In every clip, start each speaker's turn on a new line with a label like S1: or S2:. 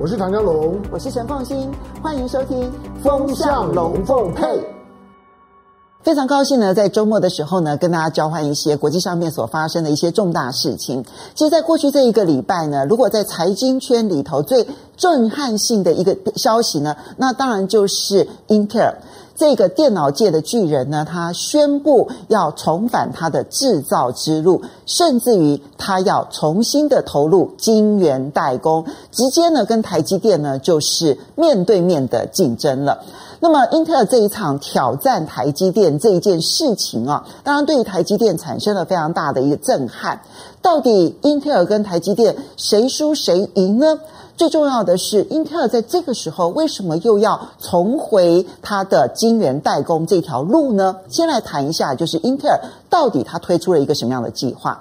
S1: 我是唐江龙，
S2: 我是陈凤欣，欢迎收听《风向龙凤配》。非常高兴呢，在周末的时候呢，跟大家交换一些国际上面所发生的一些重大事情。其实，在过去这一个礼拜呢，如果在财经圈里头最震撼性的一个消息呢，那当然就是英特尔。这个电脑界的巨人呢，他宣布要重返他的制造之路，甚至于他要重新的投入晶圆代工，直接呢跟台积电呢就是面对面的竞争了。那么英特尔这一场挑战台积电这一件事情啊，当然对于台积电产生了非常大的一个震撼。到底英特尔跟台积电谁输谁赢呢？最重要的是，英特尔在这个时候为什么又要重回它的晶圆代工这条路呢？先来谈一下，就是英特尔到底它推出了一个什么样的计划？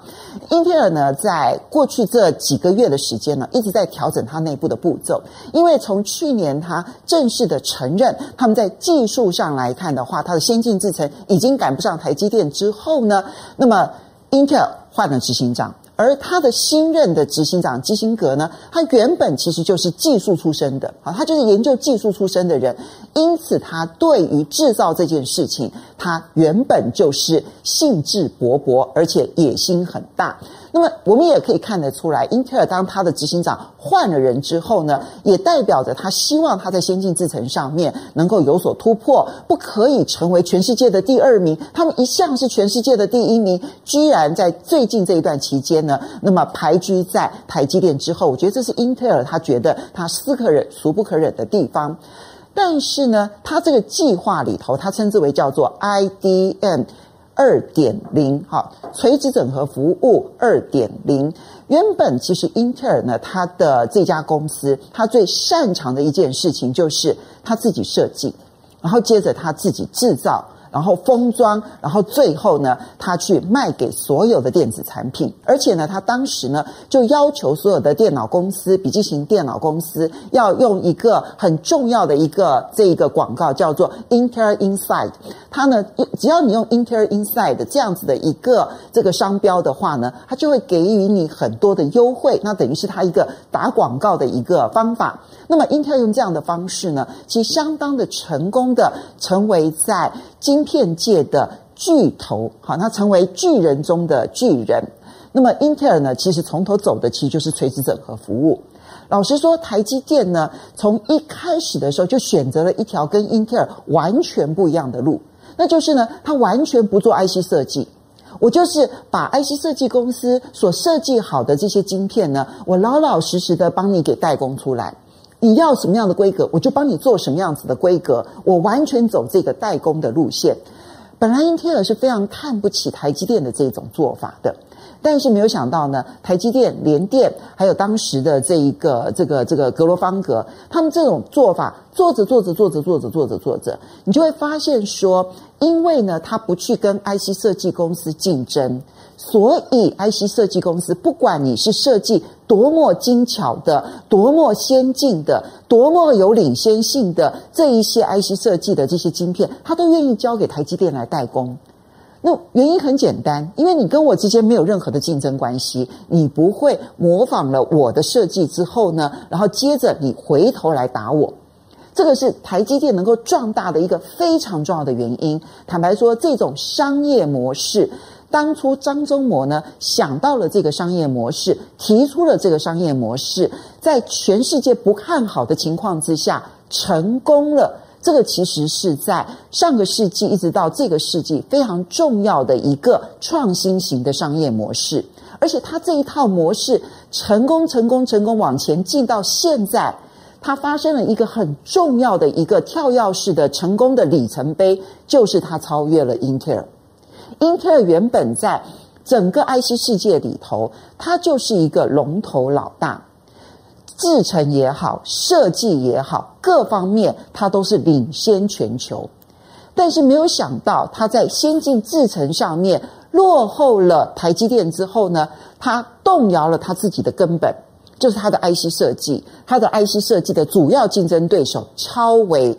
S2: 英特尔呢，在过去这几个月的时间呢，一直在调整它内部的步骤，因为从去年它正式的承认，他们在技术上来看的话，它的先进制程已经赶不上台积电之后呢，那么英特尔换了执行长。而他的新任的执行长基辛格呢，他原本其实就是技术出身的，啊，他就是研究技术出身的人，因此他对于制造这件事情，他原本就是兴致勃勃，而且野心很大。那么我们也可以看得出来，英特尔当他的执行长换了人之后呢，也代表着他希望他在先进制程上面能够有所突破，不可以成为全世界的第二名。他们一向是全世界的第一名，居然在最近这一段期间呢，那么排居在台积电之后。我觉得这是英特尔他觉得他是可忍孰不可忍的地方。但是呢，他这个计划里头，他称之为叫做 IDM。二点零，哈，垂直整合服务二点零。原本其实英特尔呢，它的这家公司，它最擅长的一件事情就是它自己设计，然后接着它自己制造。然后封装，然后最后呢，他去卖给所有的电子产品，而且呢，他当时呢就要求所有的电脑公司、笔记型电脑公司要用一个很重要的一个这一个广告，叫做 Intel Inside。它呢，只要你用 Intel Inside 这样子的一个这个商标的话呢，它就会给予你很多的优惠。那等于是它一个打广告的一个方法。那么 Intel 用这样的方式呢，其实相当的成功的成为在晶片界的巨头，好，它成为巨人中的巨人。那么英特尔呢，其实从头走的其实就是垂直整合服务。老实说，台积电呢，从一开始的时候就选择了一条跟英特尔完全不一样的路，那就是呢，它完全不做 IC 设计，我就是把 IC 设计公司所设计好的这些晶片呢，我老老实实的帮你给代工出来。你要什么样的规格，我就帮你做什么样子的规格。我完全走这个代工的路线。本来英特尔是非常看不起台积电的这种做法的，但是没有想到呢，台积电、联电还有当时的这一个这个这个格罗方格，他们这种做法做着做着做着做着做着做着，你就会发现说，因为呢，他不去跟 IC 设计公司竞争。所以，IC 设计公司不管你是设计多么精巧的、多么先进的、多么有领先性的这一些 IC 设计的这些晶片，他都愿意交给台积电来代工。那原因很简单，因为你跟我之间没有任何的竞争关系，你不会模仿了我的设计之后呢，然后接着你回头来打我。这个是台积电能够壮大的一个非常重要的原因。坦白说，这种商业模式。当初张忠谋呢想到了这个商业模式，提出了这个商业模式，在全世界不看好的情况之下成功了。这个其实是在上个世纪一直到这个世纪非常重要的一个创新型的商业模式，而且它这一套模式成功、成功、成功往前进到现在，它发生了一个很重要的一个跳跃式的成功的里程碑，就是它超越了英特尔。英特尔原本在整个 IC 世界里头，它就是一个龙头老大，制程也好，设计也好，各方面它都是领先全球。但是没有想到，它在先进制程上面落后了台积电之后呢，它动摇了它自己的根本，就是它的 IC 设计，它的 IC 设计的主要竞争对手超微，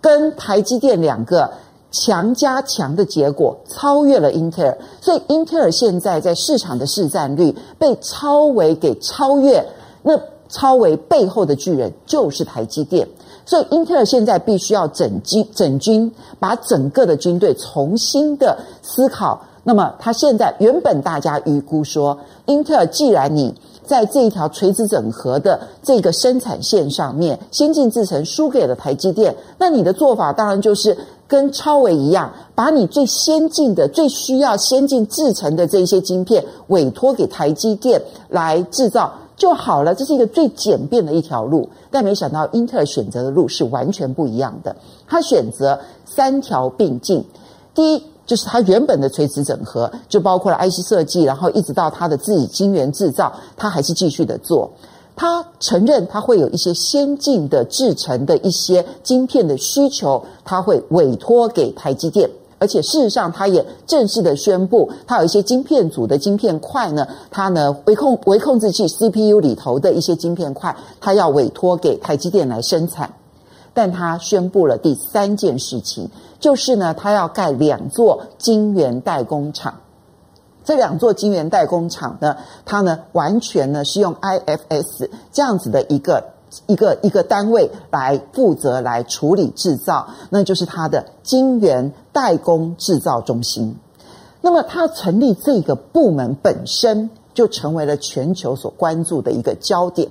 S2: 跟台积电两个。强加强的结果超越了英特尔，所以英特尔现在在市场的市占率被超微给超越。那超微背后的巨人就是台积电，所以英特尔现在必须要整军整军，把整个的军队重新的思考。那么，他现在原本大家预估说，英特尔既然你在这一条垂直整合的这个生产线上面，先进制程输给了台积电，那你的做法当然就是跟超微一样，把你最先进的、最需要先进制成的这些晶片委托给台积电来制造就好了。这是一个最简便的一条路，但没想到英特尔选择的路是完全不一样的。他选择三条并进，第一。就是它原本的垂直整合，就包括了 IC 设计，然后一直到它的自己晶圆制造，它还是继续的做。他承认它会有一些先进的制程的一些晶片的需求，他会委托给台积电，而且事实上，他也正式的宣布，他有一些晶片组的晶片块呢，它呢微控微控制器 CPU 里头的一些晶片块，它要委托给台积电来生产。但他宣布了第三件事情，就是呢，他要盖两座晶圆代工厂。这两座晶圆代工厂呢，它呢完全呢是用 IFS 这样子的一个一个一个单位来负责来处理制造，那就是它的晶圆代工制造中心。那么，它成立这个部门本身就成为了全球所关注的一个焦点。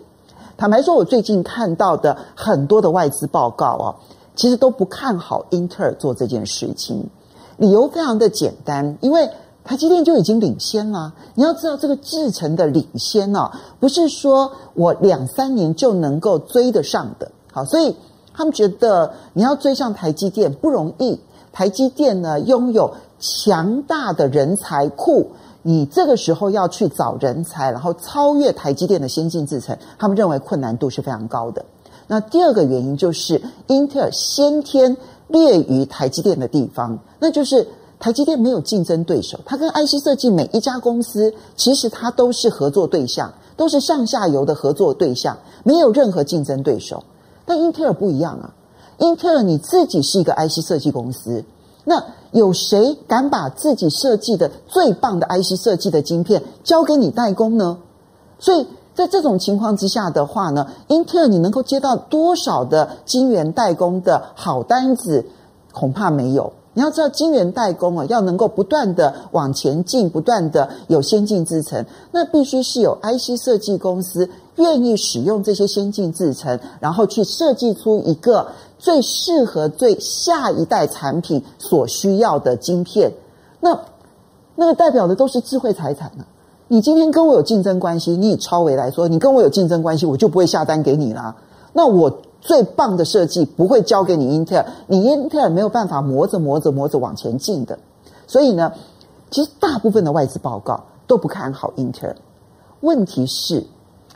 S2: 坦白说，我最近看到的很多的外资报告哦，其实都不看好英特尔做这件事情。理由非常的简单，因为台积电就已经领先了。你要知道，这个制程的领先哦，不是说我两三年就能够追得上的。好，所以他们觉得你要追上台积电不容易。台积电呢，拥有强大的人才库。你这个时候要去找人才，然后超越台积电的先进制程，他们认为困难度是非常高的。那第二个原因就是，英特尔先天劣于台积电的地方，那就是台积电没有竞争对手。它跟 IC 设计每一家公司，其实它都是合作对象，都是上下游的合作对象，没有任何竞争对手。但英特尔不一样啊，英特尔你自己是一个 IC 设计公司。那有谁敢把自己设计的最棒的 IC 设计的晶片交给你代工呢？所以在这种情况之下的话呢，英特尔你能够接到多少的晶圆代工的好单子？恐怕没有。你要知道，晶圆代工啊，要能够不断的往前进，不断的有先进制程，那必须是有 IC 设计公司愿意使用这些先进制程，然后去设计出一个。最适合最下一代产品所需要的晶片，那那个代表的都是智慧财产呢。你今天跟我有竞争关系，你以超微来说，你跟我有竞争关系，我就不会下单给你啦。那我最棒的设计不会交给你英特尔，你英特尔没有办法磨着磨着磨着往前进的。所以呢，其实大部分的外资报告都不看好英特尔。问题是，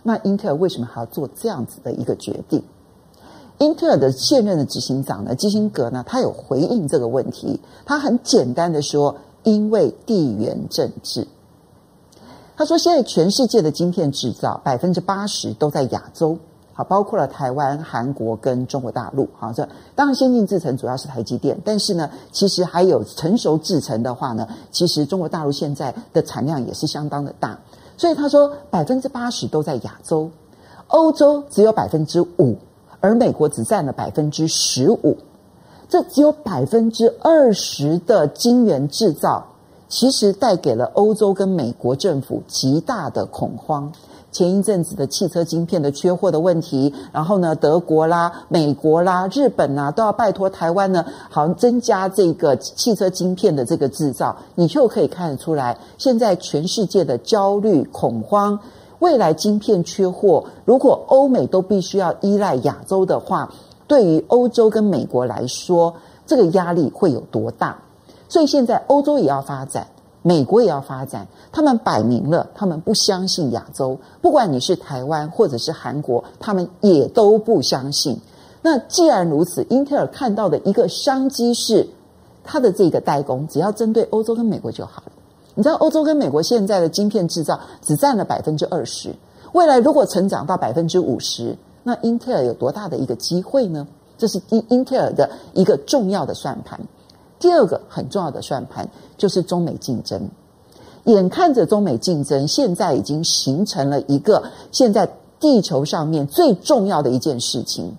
S2: 那英特尔为什么还要做这样子的一个决定？英特尔的现任的执行长呢，基辛格呢，他有回应这个问题。他很简单的说，因为地缘政治。他说，现在全世界的晶片制造百分之八十都在亚洲，好，包括了台湾、韩国跟中国大陆。好，这当然先进制程主要是台积电，但是呢，其实还有成熟制程的话呢，其实中国大陆现在的产量也是相当的大。所以他说，百分之八十都在亚洲，欧洲只有百分之五。而美国只占了百分之十五，这只有百分之二十的晶圆制造，其实带给了欧洲跟美国政府极大的恐慌。前一阵子的汽车晶片的缺货的问题，然后呢，德国啦、美国啦、日本呐，都要拜托台湾呢，好像增加这个汽车晶片的这个制造，你就可以看得出来，现在全世界的焦虑恐慌。未来晶片缺货，如果欧美都必须要依赖亚洲的话，对于欧洲跟美国来说，这个压力会有多大？所以现在欧洲也要发展，美国也要发展，他们摆明了，他们不相信亚洲。不管你是台湾或者是韩国，他们也都不相信。那既然如此，英特尔看到的一个商机是，它的这个代工只要针对欧洲跟美国就好了。你知道欧洲跟美国现在的晶片制造只占了百分之二十，未来如果成长到百分之五十，那英特尔有多大的一个机会呢？这是英英特尔的一个重要的算盘。第二个很重要的算盘就是中美竞争，眼看着中美竞争现在已经形成了一个现在地球上面最重要的一件事情。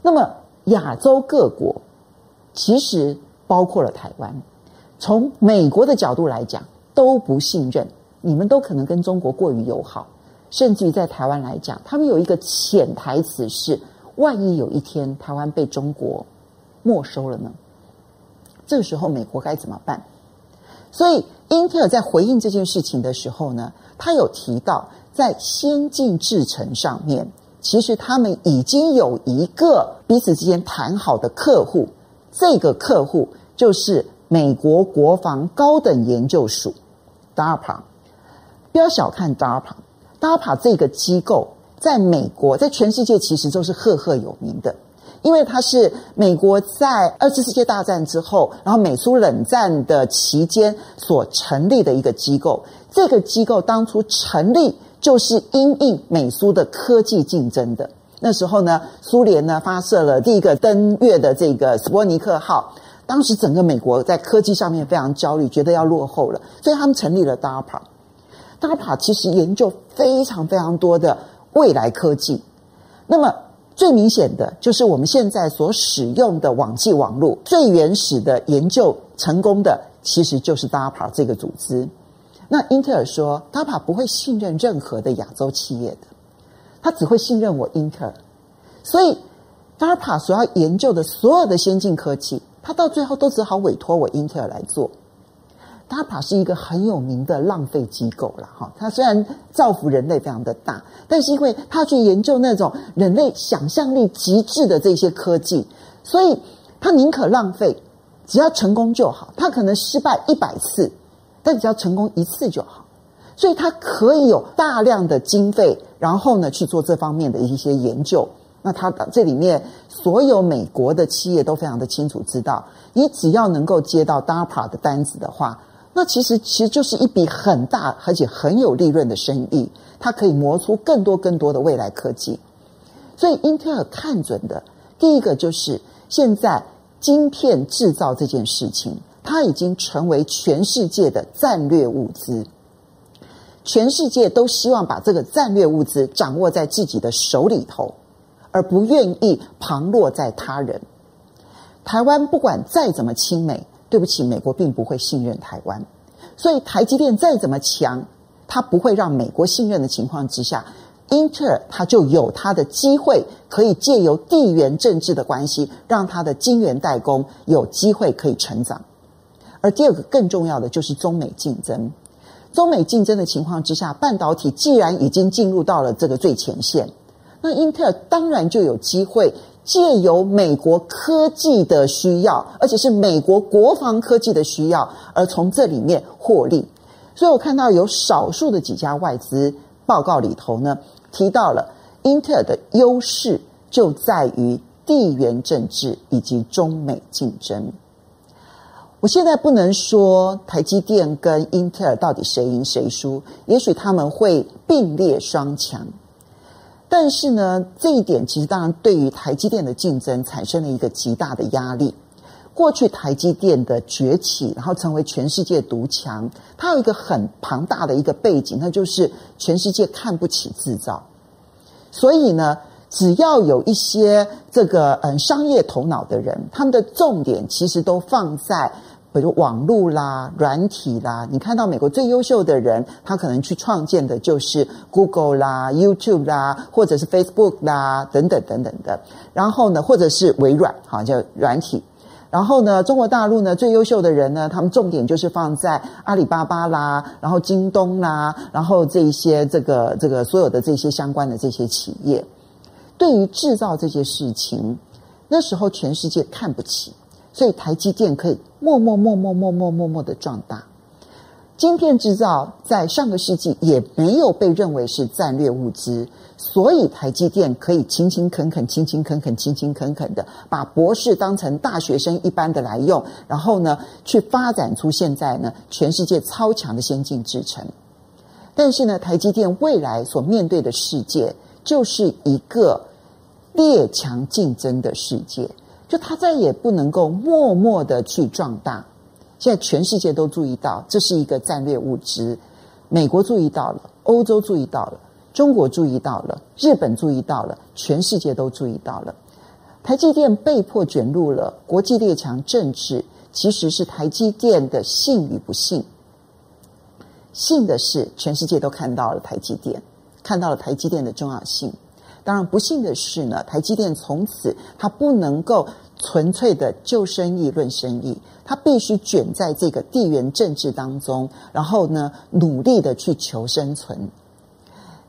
S2: 那么，亚洲各国其实包括了台湾，从美国的角度来讲都不信任，你们都可能跟中国过于友好，甚至于在台湾来讲，他们有一个潜台词是：万一有一天台湾被中国没收了呢？这个时候美国该怎么办？所以，英特尔在回应这件事情的时候呢，他有提到，在先进制程上面，其实他们已经有一个彼此之间谈好的客户，这个客户就是美国国防高等研究署 （DARPA）。不要小看 DARPA，DARPA 这个机构在美国，在全世界其实都是赫赫有名的。因为它是美国在二次世界大战之后，然后美苏冷战的期间所成立的一个机构。这个机构当初成立就是因应美苏的科技竞争的。那时候呢，苏联呢发射了第一个登月的这个斯波尼克号，当时整个美国在科技上面非常焦虑，觉得要落后了，所以他们成立了 DARPA。DARPA 其实研究非常非常多的未来科技。那么最明显的就是我们现在所使用的网际网络，最原始的研究成功的其实就是 DARPA 这个组织。那英特尔说，DARPA 不会信任任何的亚洲企业的，他只会信任我英特尔。所以 DARPA 所要研究的所有的先进科技，他到最后都只好委托我英特尔来做。DAPA 是一个很有名的浪费机构了哈，它虽然造福人类非常的大，但是因为它去研究那种人类想象力极致的这些科技，所以它宁可浪费，只要成功就好。它可能失败一百次，但只要成功一次就好。所以它可以有大量的经费，然后呢去做这方面的一些研究。那它这里面所有美国的企业都非常的清楚知道，你只要能够接到 DARPA 的单子的话。那其实其实就是一笔很大而且很有利润的生意，它可以磨出更多更多的未来科技。所以英特尔看准的第一个就是现在晶片制造这件事情，它已经成为全世界的战略物资，全世界都希望把这个战略物资掌握在自己的手里头，而不愿意旁落在他人。台湾不管再怎么亲美。对不起，美国并不会信任台湾，所以台积电再怎么强，它不会让美国信任的情况之下，英特尔它就有它的机会，可以借由地缘政治的关系，让它的晶圆代工有机会可以成长。而第二个更重要的就是中美竞争，中美竞争的情况之下，半导体既然已经进入到了这个最前线，那英特尔当然就有机会。借由美国科技的需要，而且是美国国防科技的需要，而从这里面获利。所以我看到有少数的几家外资报告里头呢，提到了英特尔的优势就在于地缘政治以及中美竞争。我现在不能说台积电跟英特尔到底谁赢谁输，也许他们会并列双强。但是呢，这一点其实当然对于台积电的竞争产生了一个极大的压力。过去台积电的崛起，然后成为全世界独强，它有一个很庞大的一个背景，那就是全世界看不起制造。所以呢，只要有一些这个嗯商业头脑的人，他们的重点其实都放在。比如网络啦、软体啦，你看到美国最优秀的人，他可能去创建的就是 Google 啦、YouTube 啦，或者是 Facebook 啦，等等等等的。然后呢，或者是微软，好叫软体。然后呢，中国大陆呢最优秀的人呢，他们重点就是放在阿里巴巴啦，然后京东啦，然后这一些这个这个所有的这些相关的这些企业，对于制造这些事情，那时候全世界看不起。所以台积电可以默默默默默默默默的壮大，晶片制造在上个世纪也没有被认为是战略物资，所以台积电可以勤勤恳恳、勤勤恳恳、勤勤恳恳的把博士当成大学生一般的来用，然后呢，去发展出现在呢全世界超强的先进制程。但是呢，台积电未来所面对的世界就是一个列强竞争的世界。就他再也不能够默默的去壮大，现在全世界都注意到这是一个战略物资，美国注意到了，欧洲注意到了，中国注意到了，日本注意到了，全世界都注意到了。台积电被迫卷入了国际列强政治，其实是台积电的幸与不幸。幸的是，全世界都看到了台积电，看到了台积电的重要性。当然，不幸的是呢，台积电从此它不能够纯粹的就生意论生意，它必须卷在这个地缘政治当中，然后呢，努力的去求生存。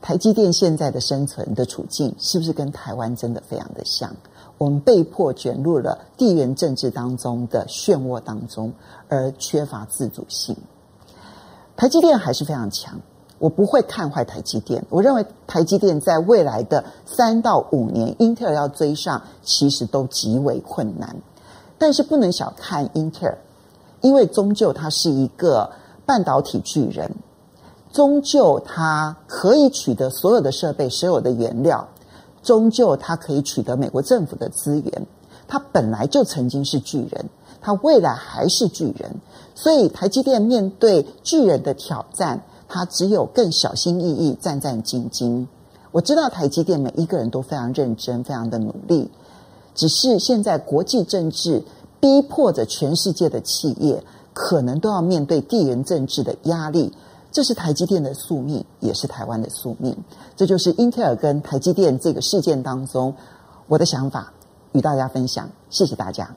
S2: 台积电现在的生存的处境，是不是跟台湾真的非常的像？我们被迫卷入了地缘政治当中的漩涡当中，而缺乏自主性。台积电还是非常强，我不会看坏台积电。我认为台积电在未来的三到五年，英特尔要追上，其实都极为困难。但是不能小看英特尔，因为终究它是一个半导体巨人。终究，它可以取得所有的设备、所有的原料；终究，它可以取得美国政府的资源。它本来就曾经是巨人，它未来还是巨人。所以，台积电面对巨人的挑战，他只有更小心翼翼、战战兢兢。我知道台积电每一个人都非常认真、非常的努力，只是现在国际政治逼迫着全世界的企业，可能都要面对地缘政治的压力。这是台积电的宿命，也是台湾的宿命。这就是英特尔跟台积电这个事件当中，我的想法与大家分享。谢谢大家。